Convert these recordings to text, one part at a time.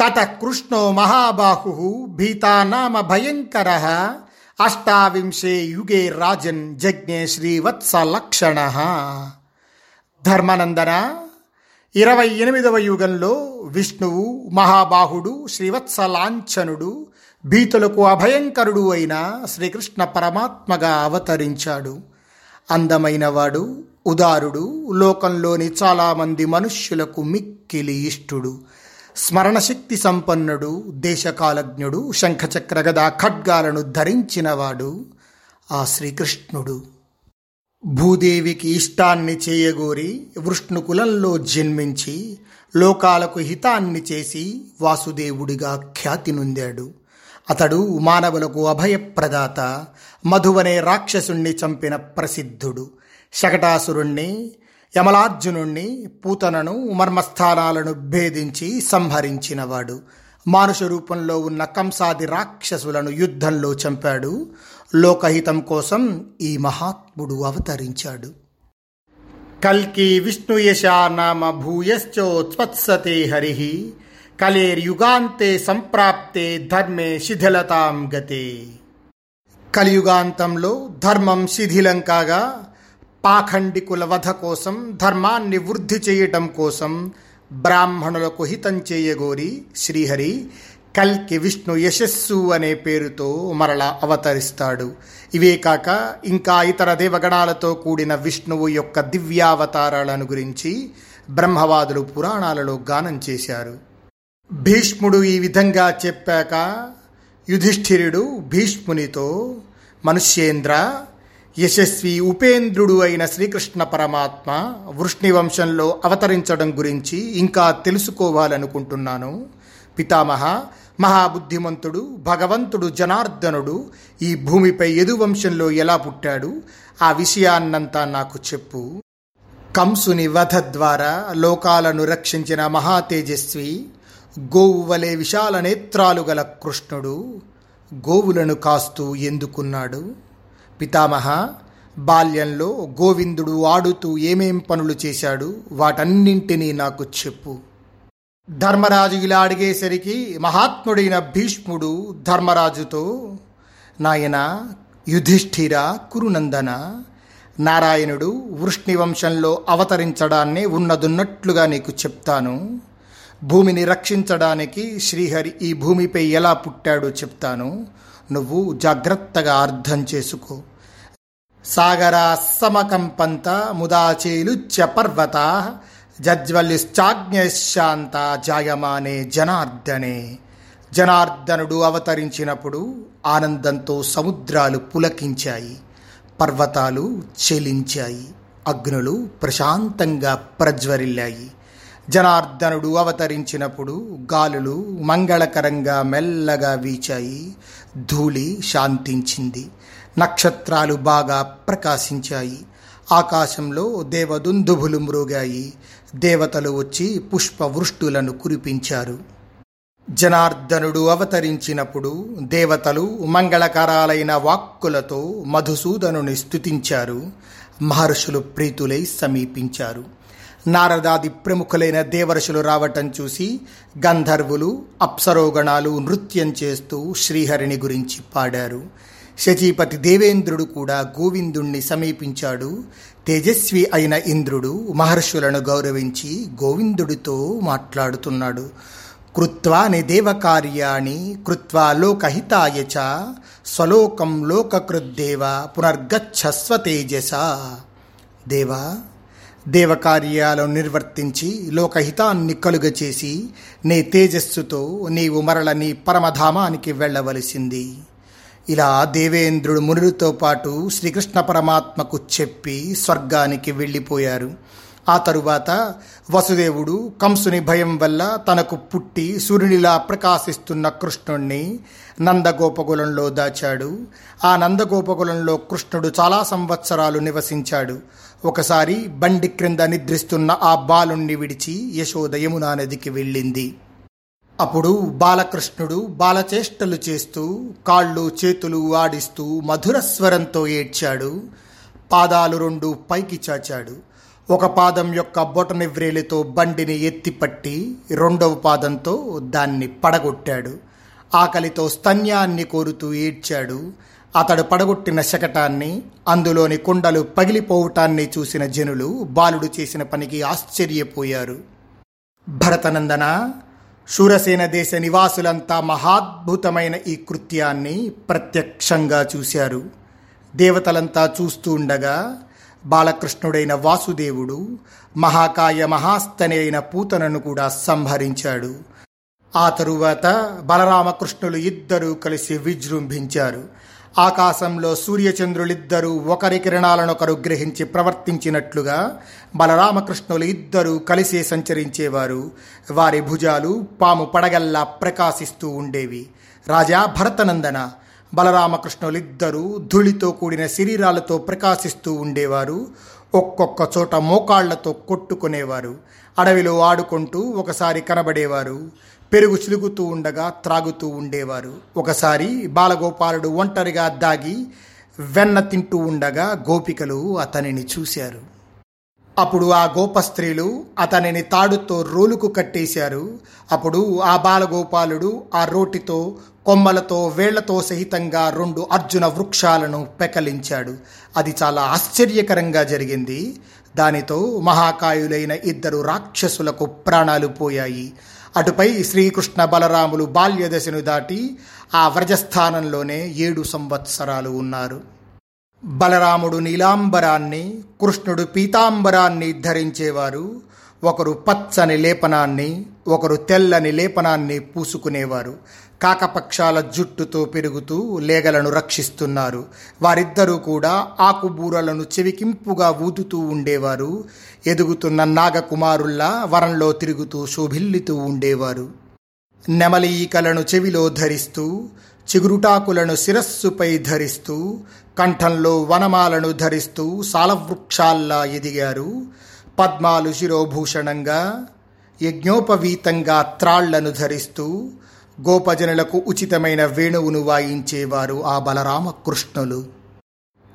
తత కృష్ణో మహాబాహు భీతా నామ భయంకర. అష్టావింశే యుగే రాజన్ జజ్ఞే శ్రీవత్సలక్షణ ధర్మనందన ఇరవై ఎనిమిదవ యుగంలో విష్ణువు మహాబాహుడు శ్రీవత్సలాంఛనుడు భీతులకు అభయంకరుడు అయిన శ్రీకృష్ణ పరమాత్మగా అవతరించాడు. అందమైనవాడు ఉదారుడు లోకంలోని చాలామంది మనుష్యులకు మిక్కిలి ఇష్టుడు. స్మరణశక్తి సంపన్నుడు దేశకాలజ్ఞుడు శంఖచక్ర గదా ఖడ్గాలను ధరించినవాడు ఆ శ్రీకృష్ణుడు. భూదేవికి ఇష్టాన్ని చేయగోరి వృష్ణుకులంలో జన్మించి లోకాలకు హితాన్ని చేసి వాసుదేవుడిగా ఖ్యాతి నొందాడు. అతడు మానవులకు అభయప్రదాత మధువనే రాక్షసుణ్ణి చంపిన ప్రసిద్ధుడు. శకటాసురుణ్ణి యమలార్జునుణ్ణి పూతనను మర్మస్థానాలను భేదించి సంహరించినవాడు. మానుష రూపంలో ఉన్న కంసాది రాక్షసులను యుద్ధంలో చంపాడు. లోకహితం కోసం ఈ మహాత్ముడు అవతరించాడు. కల్కి విష్ణుయశా నామ భూయశ్చోత్వత్సతే హరి. కలేర్యుగాంతే సంప్రాప్తే ధర్మే శిథిలతాం గతే. కలియుగాంతంలో ధర్మం శిథిలం కాగా పాఖండికుల వధ కోసం ధర్మాన్ని వృద్ధి చేయటం కోసం బ్రాహ్మణులకు హితం చేయగోరి శ్రీహరి కల్కి విష్ణు యశస్సు అనే పేరుతో మరలా అవతరిస్తాడు. ఇవే కాక ఇంకా ఇతర దేవగణాలతో కూడిన విష్ణువు యొక్క దివ్యావతారాలను గురించి బ్రహ్మవాదులు పురాణాలలో గానం చేశారు. భీష్ముడు ఈ విధంగా చెప్పాక యుధిష్ఠిరుడు భీష్మునితో మనుష్యేంద్ర యశస్వి ఉపేంద్రుడు అయిన శ్రీకృష్ణ పరమాత్మ వృష్ణి వంశంలో అవతరించడం గురించి ఇంకా తెలుసుకోవాలనుకుంటున్నాను. పితామహ మహాబుద్ధిమంతుడు భగవంతుడు జనార్దనుడు ఈ భూమిపై యదువంశంలో ఎలా పుట్టాడు? ఆ విషయాన్నంతా నాకు చెప్పు. కంసుని వధ ద్వారా లోకాలను రక్షించిన మహాతేజస్వి గోవు వలె విశాల నేత్రాలు గల కృష్ణుడు గోవులను కాస్తూ ఎందుకున్నాడు? పితామహ బాల్యంలో గోవిందుడు ఆడుతూ ఏమేం పనులు చేశాడు వాటన్నింటినీ నాకు చెప్పు. ధర్మరాజు ఇలా అడిగేసరికి మహాత్ముడైన భీష్ముడు ధర్మరాజుతో నాయన యుధిష్ఠిర కురునందన నారాయణుడు వృష్ణి వంశంలో అవతరించడాన్నే ఉన్నదున్నట్లుగా నీకు చెప్తాను. భూమిని రక్షించడానికి శ్రీహరి ఈ భూమిపై ఎలా పుట్టాడో చెప్తాను. నువ్వు జాగ్రత్తగా అర్థం చేసుకో. సాగరా సమకంపంత ముదాచేలు పర్వత జజ్వల్లిశ్చాజ్ఞశాంత జాయమానే జనార్దనే. జనార్దనుడు అవతరించినప్పుడు ఆనందంతో సముద్రాలు పులకించాయి. పర్వతాలు చెలించాయి. అగ్నులు ప్రశాంతంగా ప్రజ్వరిల్లాయి. జనార్దనుడు అవతరించినప్పుడు గాలులు మంగళకరంగా మెల్లగా వీచాయి. ధూళి శాంతించింది. నక్షత్రాలు బాగా ప్రకాశించాయి. ఆకాశంలో దేవదుందుభులు మృగాయి దేవతలు వచ్చి పుష్పవృష్టులను కురిపించారు. జనార్దనుడు అవతరించినప్పుడు దేవతలు మంగళకరాలైన వాక్కులతో మధుసూదనుని స్థుతించారు మహర్షులు ప్రీతులై సమీపించారు. నారదాది ప్రముఖులైన దేవర్షులు రావటం చూసి గంధర్వులు అప్సరోగణాలు నృత్యం చేస్తూ శ్రీహరిని గురించి పాడారు. శచీపతి దేవేంద్రుడు కూడా గోవిందుణ్ణి సమీపించాడు. తేజస్వి అయిన ఇంద్రుడు మహర్షులను గౌరవించి గోవిందుడితో మాట్లాడుతున్నాడు. కృత్వాని దేవకార్యాణి కృత్వా లోకహితాయ చ స్వలోకం లోకకృద్దేవ పునర్గచ్చస్వ తేజస. దేవా దేవకార్యాలను నిర్వర్తించి లోకహితాన్ని కలుగచేసి నీ తేజస్సుతో నీవు మరల నీ పరమధామానికి వెళ్ళవలసింది. ఇలా దేవేంద్రుడు మునులతో పాటు శ్రీకృష్ణ పరమాత్మకు చెప్పి స్వర్గానికి వెళ్ళిపోయారు. ఆ తరువాత వసుదేవుడు కంసుని భయం వల్ల తనకు పుట్టి సూర్యునిలా ప్రకాశిస్తున్న కృష్ణుణ్ణి నందగోపకులంలో దాచాడు. ఆ నందగోపకులంలో కృష్ణుడు చాలా సంవత్సరాలు నివసించాడు. ఒకసారి బండి క్రింద నిద్రిస్తున్న ఆ బాలుణ్ణి విడిచి యశోద యమునా నదికి వెళ్ళింది. అప్పుడు బాలకృష్ణుడు బాలచేష్టలు చేస్తూ కాళ్ళు చేతులు ఆడిస్తూ మధుర స్వరంతో ఏడ్చాడు. పాదాలు రెండు పైకి చాచాడు. ఒక పాదం యొక్క బొటనివ్రేలితో బండిని ఎత్తిపట్టి రెండవ పాదంతో దాన్ని పడగొట్టాడు. ఆకలితో స్తన్యాన్ని కోరుతూ ఏడ్చాడు. అతడు పడగొట్టిన శకటాన్ని అందులోని కుండలు పగిలిపోవటాన్ని చూసిన జనులు బాలుడు చేసిన పనికి ఆశ్చర్యపోయారు. భరతనందన శూరసేన దేశ నివాసులంతా మహాద్భుతమైన ఈ కృత్యాన్ని ప్రత్యక్షంగా చూశారు. దేవతలంతా చూస్తూ ఉండగా బాలకృష్ణుడైన వాసుదేవుడు మహాకాయ మహాస్తని అయిన పూతనను కూడా సంహరించాడు. ఆ తరువాత బలరామకృష్ణులు ఇద్దరూ కలిసి విజృంభించారు. ఆకాశంలో సూర్యచంద్రులిద్దరూ ఒకరి కిరణాలనొకరు గ్రహించి ప్రవర్తించినట్లుగా బలరామకృష్ణులు ఇద్దరూ కలిసి సంచరించేవారు. వారి భుజాలు పాము పడగల్లా ప్రకాశిస్తూ ఉండేవి. రాజా భరతనందన బలరామకృష్ణులిద్దరూ ధూళితో కూడిన శరీరాలతో ప్రకాశిస్తూ ఉండేవారు. ఒక్కొక్క చోట మోకాళ్ళతో కొట్టుకునేవారు. అడవిలో ఆడుకుంటూ ఒకసారి కనబడేవారు. పెరుగు చిలుగుతూ ఉండగా త్రాగుతూ ఉండేవారు. ఒకసారి బాలగోపాలుడు ఒంటరిగా దాగి వెన్న తింటూ ఉండగా గోపికలు అతనిని చూశారు. అప్పుడు ఆ గోప స్త్రీలు అతనిని తాడుతో రోలుకు కట్టేశారు. అప్పుడు ఆ బాలగోపాలుడు ఆ రోటితో కొమ్మలతో వేళ్ళతో సహితంగా రెండు అర్జున వృక్షాలను పెకలించాడు. అది చాలా ఆశ్చర్యకరంగా జరిగింది. దానితో మహాకాయులైన ఇద్దరు రాక్షసులకు ప్రాణాలు పోయాయి. అటుపై శ్రీకృష్ణ బలరాములు బాల్యదశను దాటి ఆ వ్రజస్థానంలోనే ఏడు సంవత్సరాలు ఉన్నారు. బలరాముడు నీలాంబరాన్ని కృష్ణుడు పీతాంబరాన్ని ధరించేవారు. ఒకరు పచ్చని లేపనాన్ని ఒకరు తెల్లని లేపనాన్ని పూసుకునేవారు. కాకపక్షాల జుట్టుతో పెరుగుతూ లేగలను రక్షిస్తున్నారు. వారిద్దరూ కూడా ఆకుబూరలను చెవికింపుగా ఊదుతూ ఉండేవారు. ఎదుగుతున్న నాగకుమారుల్లా వరంలో తిరుగుతూ శోభిల్లుతూ ఉండేవారు. నెమలి ఈకలను చెవిలో ధరిస్తూ చిగురుటాకులను శిరస్సుపై ధరిస్తూ కంఠంలో వనమాలను ధరిస్తూ సాలవృక్షాల్లా ఎదిగారు. పద్మాలు శిరోభూషణంగా యజ్ఞోపవీతంగా త్రాళ్ళను ధరిస్తూ గోపజనులకు ఉచితమైన వేణువును వాయించేవారు ఆ బలరామకృష్ణులు.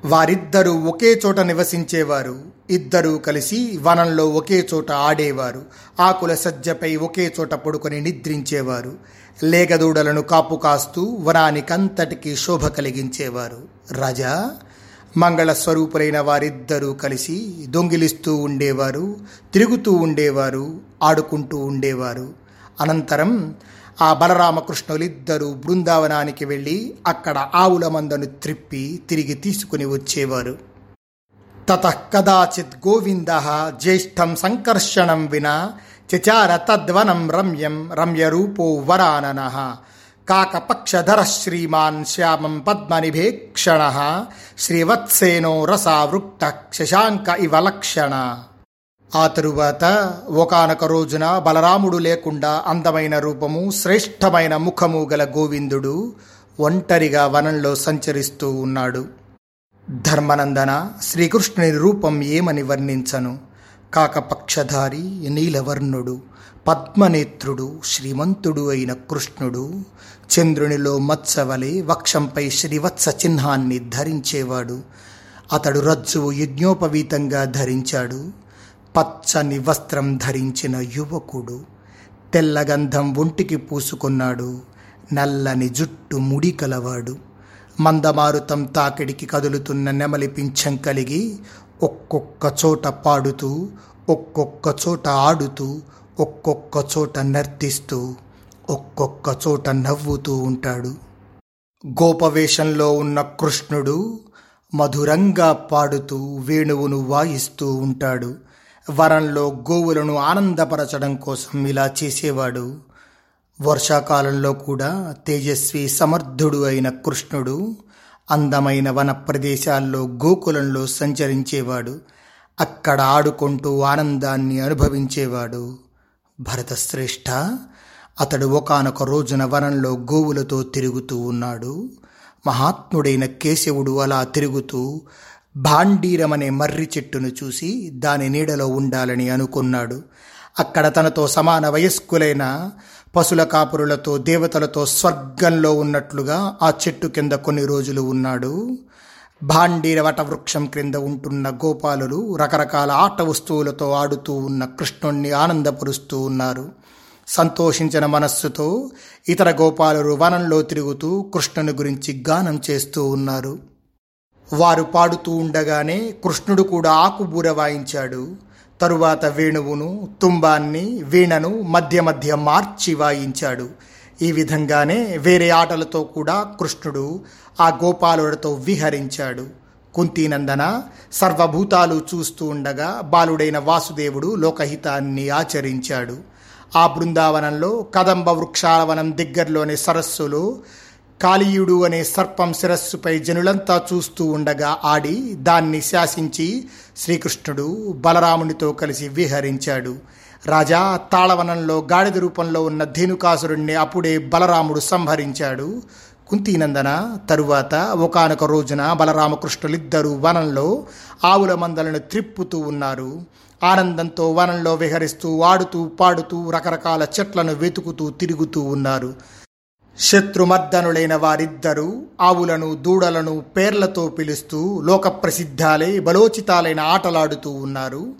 వారిద్దరూ ఒకే చోట నివసించేవారు. ఇద్దరూ కలిసి వనంలో ఒకే చోట ఆడేవారు. ఆకుల సజ్జపై ఒకే చోట పడుకొని నిద్రించేవారు. లేగదూడలను కాపు కాస్తూ వరానికంతటికి శోభ కలిగించేవారు. రాజా మంగళ స్వరూపులైన వారిద్దరూ కలిసి దొంగిలిస్తూ ఉండేవారు తిరుగుతూ ఉండేవారు ఆడుకుంటూ ఉండేవారు. అనంతరం ఆ బలరామకృష్ణులిద్దరూ బృందావనానికి వెళ్ళి అక్కడ ఆవుల మందను త్రిప్పి తిరిగి తీసుకుని వచ్చేవారు. తత కదాచిత్ గోవింద జ్యేష్టం సంకర్షణం వినా చచార తద్వనం రమ్యం రమ్యరూపో వరానన కాకపక్షధర శ్రీమాన్ శ్యామం పద్మనిభేక్షణ శ్రీవత్సేనో రసావృక్త శశాంక ఇవ లక్షణ ఆ తరువాత ఒకనొక రోజున బలరాముడు లేకుండా అందమైన రూపము శ్రేష్టమైన ముఖము గల గోవిందుడు ఒంటరిగా వనంలో సంచరిస్తూ ఉన్నాడు. ధర్మనందన శ్రీకృష్ణుని రూపం ఏమని వర్ణించను? కాకపక్షధారి నీలవర్ణుడు పద్మనేత్రుడు శ్రీమంతుడు అయిన కృష్ణుడు. చంద్రునిలో మత్సవలే వక్షంపై శ్రీవత్స చిహ్నాన్ని ధరించేవాడు. అతడు రజ్జువు యజ్ఞోపవీతంగా ధరించాడు. పచ్చని వస్త్రం ధరించిన యువకుడు. తెల్లగంధం ఒంటికి పూసుకున్నాడు. నల్లని జుట్టు ముడి కలవాడు. మందమారుతం తాకిడికి కదులుతున్న నెమలి పింఛం కలిగి ఒక్కొక్క చోట పాడుతూ ఒక్కొక్క చోట ఆడుతూ ఒక్కొక్క చోట నర్తిస్తూ ఒక్కొక్క చోట నవ్వుతూ ఉంటాడు. గోపవేషంలో ఉన్న కృష్ణుడు మధురంగా పాడుతూ వేణువును వాయిస్తూ ఉంటాడు. వరంలో గోవులను ఆనందపరచడం కోసం ఇలా చేసేవాడు. వర్షాకాలంలో కూడా తేజస్వి సమర్థుడు అయిన కృష్ణుడు అందమైన వన ప్రదేశాల్లో గోకులంలో సంచరించేవాడు అక్కడ ఆడుకుంటూ ఆనందాన్ని అనుభవించేవాడు. భరతశ్రేష్ఠ అతడు ఒకానొక రోజున వనంలో గోవులతో తిరుగుతూ ఉన్నాడు. మహాత్ముడైన కేశవుడు అలా తిరుగుతూ భాండీరమనే మర్రి చెట్టును చూసి దాని నీడలో ఉండాలని అనుకున్నాడు. అక్కడ తనతో సమాన వయస్కులైన పశుల కాపురులతో దేవతలతో స్వర్గంలో ఉన్నట్లుగా ఆ చెట్టు కింద కొన్ని రోజులు ఉన్నాడు. భాండీర వటవృక్షం క్రింద ఉంటున్న గోపాలులు రకరకాల ఆట వస్తువులతో ఆడుతూ ఉన్న కృష్ణుణ్ణి ఆనందపరుస్తూ ఉన్నారు. సంతోషించిన మనస్సుతో ఇతర గోపాలులు వనంలో తిరుగుతూ కృష్ణుని గురించి గానం చేస్తూ ఉన్నారు. వారు పాడుతూ ఉండగానే కృష్ణుడు కూడా ఆకుబూర వాయించాడు. తరువాత వేణువును తుంబాన్ని వీణను మధ్య మధ్య మార్చి వాయించాడు. ఈ విధంగానే వేరే ఆటలతో కూడా కృష్ణుడు ఆ గోపాలుడితో విహరించాడు. కుంతీనందన సర్వభూతాలు చూస్తూ ఉండగా బాలుడైన వాసుదేవుడు లోకహితాన్ని ఆచరించాడు. ఆ బృందావనంలో కదంబ వృక్షాలవనం దగ్గరలోని సరస్సులో కాళీయుడు అనే సర్పం శిరస్సుపై జనులంతా చూస్తూ ఉండగా ఆడి దాన్ని శాసించి శ్రీకృష్ణుడు బలరామునితో కలిసి విహరించాడు. రాజా తాళవనంలో గాడిద రూపంలో ఉన్న ధేనుకాసురుణ్ణి అప్పుడే బలరాముడు సంహరించాడు. కుంతీనందన తరువాత ఒకనొక రోజున బలరామకృష్ణులిద్దరూ వనంలో ఆవుల మందలను త్రిప్పుతూ ఉన్నారు. ఆనందంతో వనంలో విహరిస్తూ ఆడుతూ పాడుతూ రకరకాల చెట్లను వెతుకుతూ తిరుగుతూ ఉన్నారు. శత్రుమర్దనులైన వారిద్దరూ ఆవులను దూడలను పేర్లతో పిలుస్తూ లోకప్రసిద్ధాలై బలోచితాలైన ఆటలాడుతూ ఉన్నారు.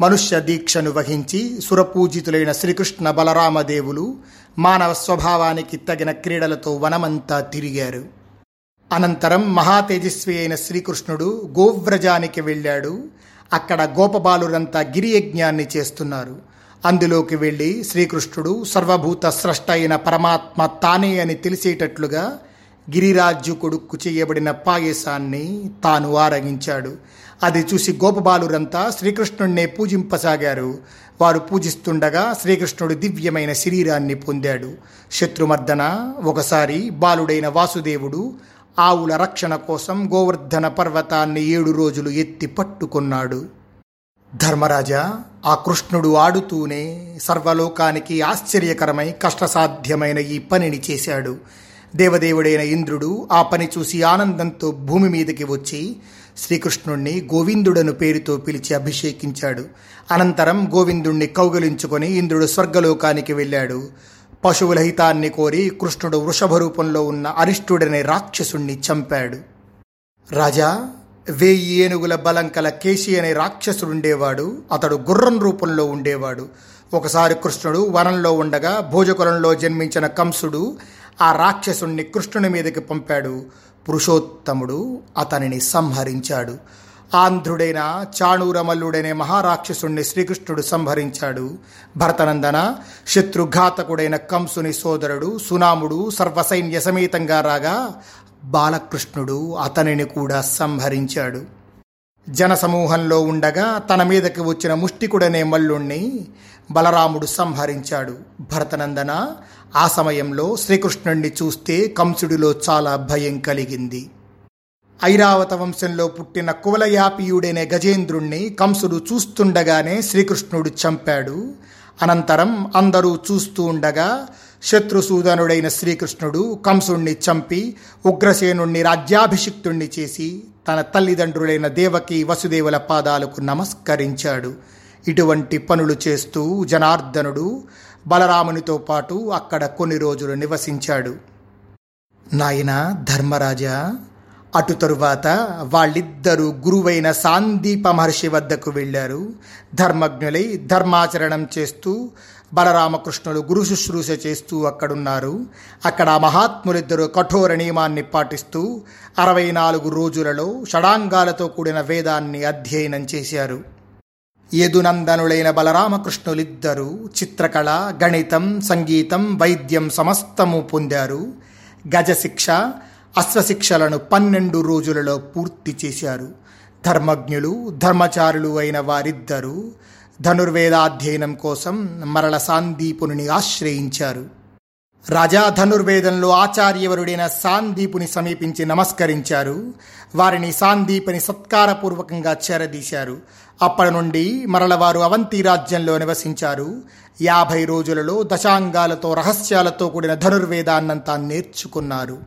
మనుష్య దీక్షను వహించి సురపూజితులైన శ్రీకృష్ణ బలరామదేవులు మానవ స్వభావానికి తగిన క్రీడలతో వనమంతా తిరిగారు. అనంతరం మహాతేజస్వి అయిన శ్రీకృష్ణుడు గోవ్రజానికి వెళ్ళాడు. అక్కడ గోపబాలురంతా గిరియజ్ఞాన్ని చేస్తున్నారు. అందులోకి వెళ్ళి శ్రీకృష్ణుడు సర్వభూత స్రష్ట అయిన పరమాత్మ తానే అని తెలిసేటట్లుగా గిరిరాజ్యు కొడుక్కు చేయబడిన పాయసాన్ని తాను ఆరగించాడు. అది చూసి గోపబాలురంతా శ్రీకృష్ణుణ్ణే పూజింపసాగారు. వారు పూజిస్తుండగా శ్రీకృష్ణుడు దివ్యమైన శరీరాన్ని పొందాడు. శత్రుమర్దన ఒకసారి బాలుడైన వాసుదేవుడు ఆవుల రక్షణ కోసం గోవర్ధన పర్వతాన్ని ఏడు రోజులు ఎత్తి పట్టుకున్నాడు. ధర్మరాజా ఆ కృష్ణుడు ఆడుతూనే సర్వలోకానికి ఆశ్చర్యకరమై కష్టసాధ్యమైన ఈ పనిని చేశాడు. దేవదేవుడైన ఇంద్రుడు ఆ పని చూసి ఆనందంతో భూమి మీదకి వచ్చి శ్రీకృష్ణుణ్ణి గోవిందుడను పేరుతో పిలిచి అభిషేకించాడు. అనంతరం గోవిందుణ్ణి కౌగలించుకొని ఇంద్రుడు స్వర్గలోకానికి వెళ్ళాడు. పశువుల హితాన్ని కోరి కృష్ణుడు వృషభ రూపంలో ఉన్న అరిష్టుడనే రాక్షసుణ్ణి చంపాడు. రాజా వేయి ఏనుగుల బలం కల కేశి అనే రాక్షసుడుండేవాడు అతడు గుర్రం రూపంలో ఉండేవాడు. ఒకసారి కృష్ణుడు వనంలో ఉండగా భోజకులంలో జన్మించిన కంసుడు ఆ రాక్షసుణ్ణి కృష్ణుని మీదకి పంపాడు. పురుషోత్తముడు అతనిని సంహరించాడు. ఆంధ్రుడైన చాణూరమల్లుడనే మహారాక్షసుణ్ణి శ్రీకృష్ణుడు సంహరించాడు. భరతనందన శత్రుఘాతకుడైన కంసుని సోదరుడు సునాముడు సర్వసైన్య సమేతంగా రాగా బాలకృష్ణుడు అతనిని కూడా సంహరించాడు. జనసమూహంలో ఉండగా తన మీదకి వచ్చిన ముష్టికుడనే మల్లుణ్ణి బలరాముడు సంహరించాడు. భరతనందన ఆ సమయంలో శ్రీకృష్ణుణ్ణి చూస్తే కంసుడిలో చాలా భయం కలిగింది. ఐరావత వంశంలో పుట్టిన కువలయాపీయుడనే గజేంద్రుణ్ణి కంసుడు చూస్తుండగానే శ్రీకృష్ణుడు చంపాడు. అనంతరం అందరూ చూస్తూ ఉండగా శత్రుసూదనుడైన శ్రీకృష్ణుడు కంసుణ్ణి చంపి ఉగ్రసేనుణ్ణి రాజ్యాభిషిక్తుణ్ణి చేసి తన తల్లిదండ్రులైన దేవకి వసుదేవుల పాదాలకు నమస్కరించాడు. ఇటువంటి పనులు చేస్తూ జనార్దనుడు బలరామునితో పాటు అక్కడ కొన్ని రోజులు నివసించాడు. నాయన ధర్మరాజా అటు తరువాత వాళ్ళిద్దరూ గురువైన సాందీప మహర్షి వద్దకు వెళ్ళారు. ధర్మజ్ఞులై ధర్మాచరణం చేస్తూ బలరామకృష్ణులు గురు శుశ్రూష చేస్తూ అక్కడున్నారు. అక్కడ మహాత్ములిద్దరూ కఠోర నియమాన్ని పాటిస్తూ అరవై నాలుగు రోజులలో షడాంగాలతో కూడిన వేదాన్ని అధ్యయనం చేశారు. యదునందనులైన బలరామకృష్ణులిద్దరూ చిత్రకళ గణితం సంగీతం వైద్యం సమస్తము పొందారు. గజశిక్ష అశ్వశిక్షలను పన్నెండు రోజులలో పూర్తి చేశారు. ధర్మజ్ఞులు ధర్మచారులు అయిన వారిద్దరూ ధనుర్వేదాధ్యయనం కోసం మరల సాందీపుని ఆశ్రయించారు. రాజా ధనుర్వేదంలో ఆచార్యవరుడైన సాందీపుని సమీపించి నమస్కరించారు. వారిని సాందీపని సత్కారపూర్వకంగా చేరదీశారు. అప్పటి నుండి మరల వారు అవంతి రాజ్యంలో నివసించారు. యాభై రోజులలో దశాంగాలతో రహస్యాలతో కూడిన ధనుర్వేదాన్నంతా నేర్చుకున్నారు.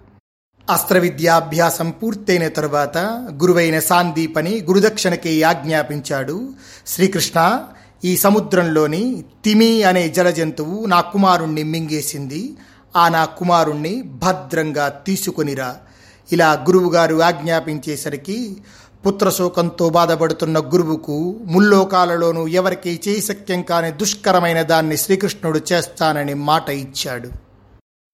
అస్త్ర విద్యాభ్యాసం పూర్తయిన తరువాత గురువైన సాందీపని గురుదక్షిణకి ఆజ్ఞాపించాడు. శ్రీకృష్ణ ఈ సముద్రంలోని తిమి అనే జలజంతువు నా కుమారుణ్ణి మింగేసింది. ఆ నా కుమారుణ్ణి భద్రంగా తీసుకొనిరా. ఇలా గురువుగారు ఆజ్ఞాపించేసరికి పుత్రశోకంతో బాధపడుతున్న గురువుకు ముల్లోకాలలోనూ ఎవరికి చేయశక్యం కాని దుష్కరమైన దాన్ని శ్రీకృష్ణుడు చేస్తానని మాట ఇచ్చాడు.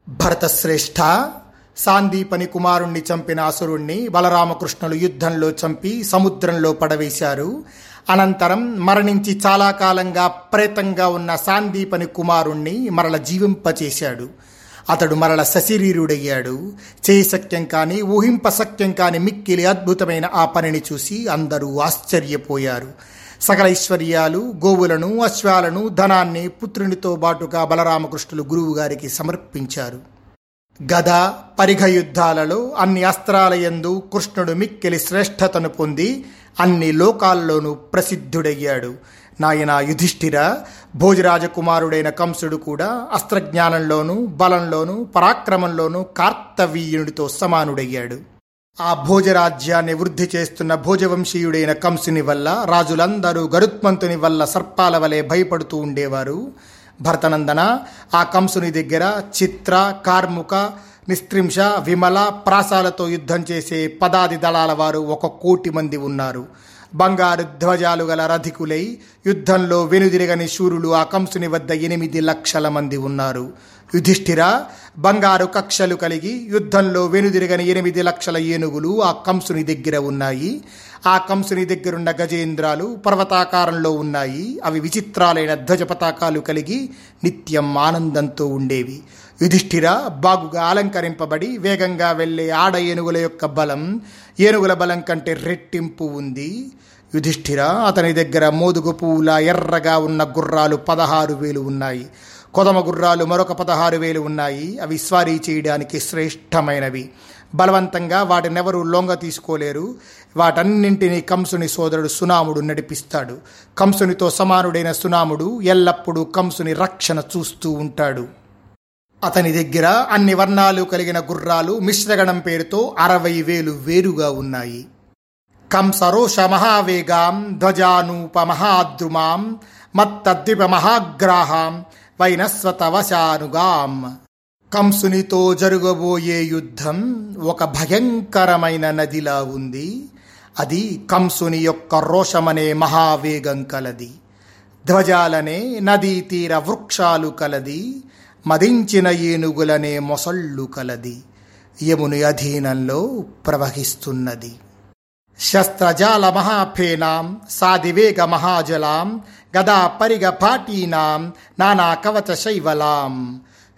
భరతశ్రేష్ఠ సాందీపని కుమారుణ్ణి చంపిన అసురుణ్ణి బలరామకృష్ణులు యుద్ధంలో చంపి సముద్రంలో పడవేశారు. అనంతరం మరణించి చాలా కాలంగా ప్రేతంగా ఉన్న సాందీపని కుమారుణ్ణి మరల జీవింపచేశాడు. అతడు మరల సశరీరుడయ్యాడు చేయశక్యం కాని ఊహింపశక్యం కాని మిక్కిలి అద్భుతమైన ఆ పనిని చూసి అందరూ ఆశ్చర్యపోయారు. సకల ఐశ్వర్యాలు గోవులను అశ్వాలను ధనాన్ని పుత్రునితో బాటుగా బలరామకృష్ణులు గురువుగారికి సమర్పించారు. గద పరిఘ యుద్ధాలలో అన్ని అస్త్రాలయందు కృష్ణుడు మిక్కిలి శ్రేష్ఠతను పొంది అన్ని లోకాల్లోనూ ప్రసిద్ధుడయ్యాడు. నాయన యుధిష్ఠిర భోజరాజకుమారుడైన కంసుడు కూడా అస్త్రజ్ఞానంలోనూ బలంలోనూ పరాక్రమంలోనూ కార్తవీయునితో సమానుడయ్యాడు. ఆ భోజరాజ్యాన్ని వృద్ధి చేస్తున్న భోజవంశీయుడైన కంసుని వల్ల రాజులందరూ గరుత్మంతుని వల్ల సర్పాల వలె భయపడుతూ ఉండేవారు. భరతనందన ఆ కంసుని దగ్గర చిత్ర కార్ముక నిస్త్రింశ విమల ప్రాసాలతో యుద్ధం చేసే పదాది దళాల వారు ఒక కోటి మంది ఉన్నారు. బంగారు ధ్వజాలు గల రధికులై యుద్ధంలో వెనుదిరగని శూరులు ఆ కంసుని వద్ద ఎనిమిది లక్షల మంది ఉన్నారు. యుధిష్ఠిర బంగారు కక్షలు కలిగి యుద్ధంలో వెనుదిరగని ఎనిమిది లక్షల ఏనుగులు ఆ కంసుని దగ్గర ఉన్నాయి. ఆ కంసుని దగ్గరున్న గజేంద్రాలు పర్వతాకారంలో ఉన్నాయి. అవి విచిత్రాలైన ధ్వజ పతాకాలు కలిగి నిత్యం ఆనందంతో ఉండేవి. యుధిష్ఠిర బాగుగా అలంకరింపబడి వేగంగా వెళ్ళే ఆడ ఏనుగుల యొక్క బలం ఏనుగుల బలం కంటే రెట్టింపు ఉంది. యుధిష్ఠిర అతని దగ్గర మోదుగు పువ్వుల ఎర్రగా ఉన్న గుర్రాలు పదహారు వేలు ఉన్నాయి. కొదమ గుర్రాలు మరొక పదహారు వేలు ఉన్నాయి. అవి స్వారీ చేయడానికి శ్రేష్టమైనవి. బలవంతంగా వాటినెవరూ లొంగ తీసుకోలేరు. వాటన్నింటినీ కంసుని సోదరుడు సునాముడు నడిపిస్తాడు. కంసునితో సమానుడైన సునాముడు ఎల్లప్పుడూ కంసుని రక్షణ చూస్తూ ఉంటాడు. అతని దగ్గర అన్ని వర్ణాలు కలిగిన గుర్రాలు మిశ్రగణం పేరుతో అరవై వేలు వేరుగా ఉన్నాయి. కంసరోష మహావేగాం ధ్వజానూప మహాద్రుమాం మత్తద్విప మహాగ్రాహాం వైనస్వతవశానుగాం కంసునితో జరగబోయే యుద్ధం ఒక భయంకరమైన నదిలా ఉంది. అది కంసుని యొక్క రోషమనే మహావేగం కలది. ధ్వజాలనే నదీ తీర వృక్షాలు కలది. మదించిన ఏనుగులనే మొసళ్ళు కలది. యముని అధీనంలో ప్రవహిస్తున్నది. శస్త్రజాల మహాఫేనాం సాదివేగ మహాజలాం గదా పరిగ పాటీనాం నానా కవచ శైవలాం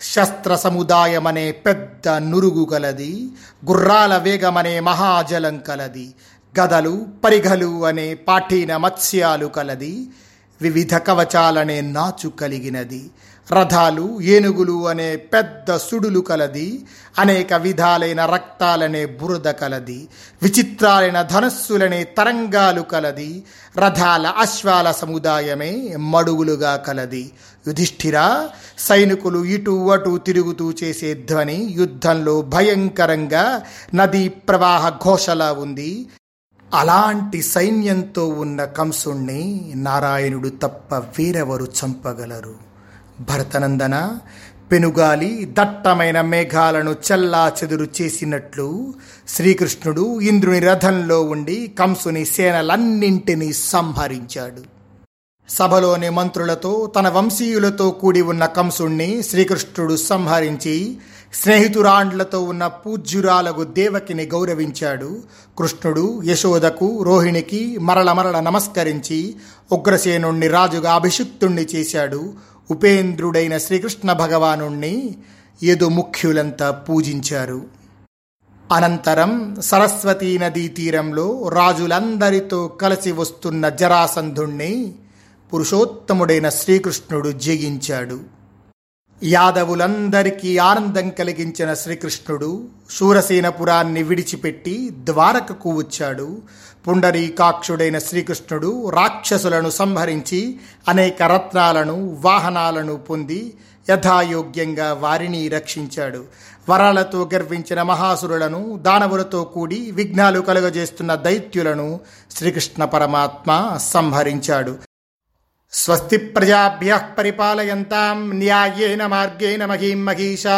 శస్త్ర సముదాయమనే పెద్ద నురుగు కలది గుర్రాల వేగమనే మహాజలం కలది గదలు పరిఘలు అనే పాఠీన మత్స్యాలు కలది వివిధ కవచాలనే నాచు కలిగినది రథాలు ఏనుగులు అనే పెద్ద సుడులు కలది అనేక విధాలైన రక్తాలనే బురద కలది విచిత్రాలైన ధనస్సులనే తరంగాలు కలది రథాల అశ్వాల సముదాయమే మడుగులుగా కలది. యుధిష్ఠిర సైనికులు ఇటు అటు తిరుగుతూ చేసే ధ్వని యుద్ధంలో భయంకరంగా నదీ ప్రవాహ ఘోషలా ఉంది. అలాంటి సైన్యంతో ఉన్న కంసుణ్ణి నారాయణుడు తప్ప వేరెవరు చంపగలరు? భరతనందన పెనుగాలి దట్టమైన మేఘాలను చల్లా చెదురు చేసినట్లు శ్రీకృష్ణుడు ఇంద్రుని రథంలో ఉండి కంసుని సేనలన్నింటినీ సంహరించాడు. సభలోని మంత్రులతో తన వంశీయులతో కూడి ఉన్న కంసుణ్ణి శ్రీకృష్ణుడు సంహరించి స్నేహితురాండ్లతో ఉన్న పూజ్యురాలకు దేవకిని గౌరవించాడు. కృష్ణుడు యశోదకు రోహిణికి మరల మరల నమస్కరించి ఉగ్రసేనుణ్ణి రాజుగా అభిషిక్తుణ్ణి చేశాడు. ఉపేంద్రుడైన శ్రీకృష్ణ భగవానుణ్ణి యదు ముఖ్యులంతా పూజించారు. అనంతరం సరస్వతీ నదీ తీరంలో రాజులందరితో కలిసి వస్తున్న జరాసంధుణ్ణి పురుషోత్తముడైన శ్రీకృష్ణుడు జయించాడు. యాదవులందరికీ ఆనందం కలిగించిన శ్రీకృష్ణుడు శూరసేనపురాన్ని విడిచిపెట్టి ద్వారకకు వచ్చాడు. పుండరీకాక్షుడైన శ్రీకృష్ణుడు రాక్షసులను సంహరించి అనేక రత్నాలను వాహనాలను పొంది యథాయోగ్యంగా వారిని రక్షించాడు. వరాలతో గర్వించిన మహాసురులను దానవులతో కూడి విఘ్నాలు కలుగజేస్తున్న దైత్యులను శ్రీకృష్ణ పరమాత్మ సంహరించాడు. స్వస్తి ప్రజాభ్య పరిపాలయంతాం న్యాయేన మార్గేణ మహీం మహిషా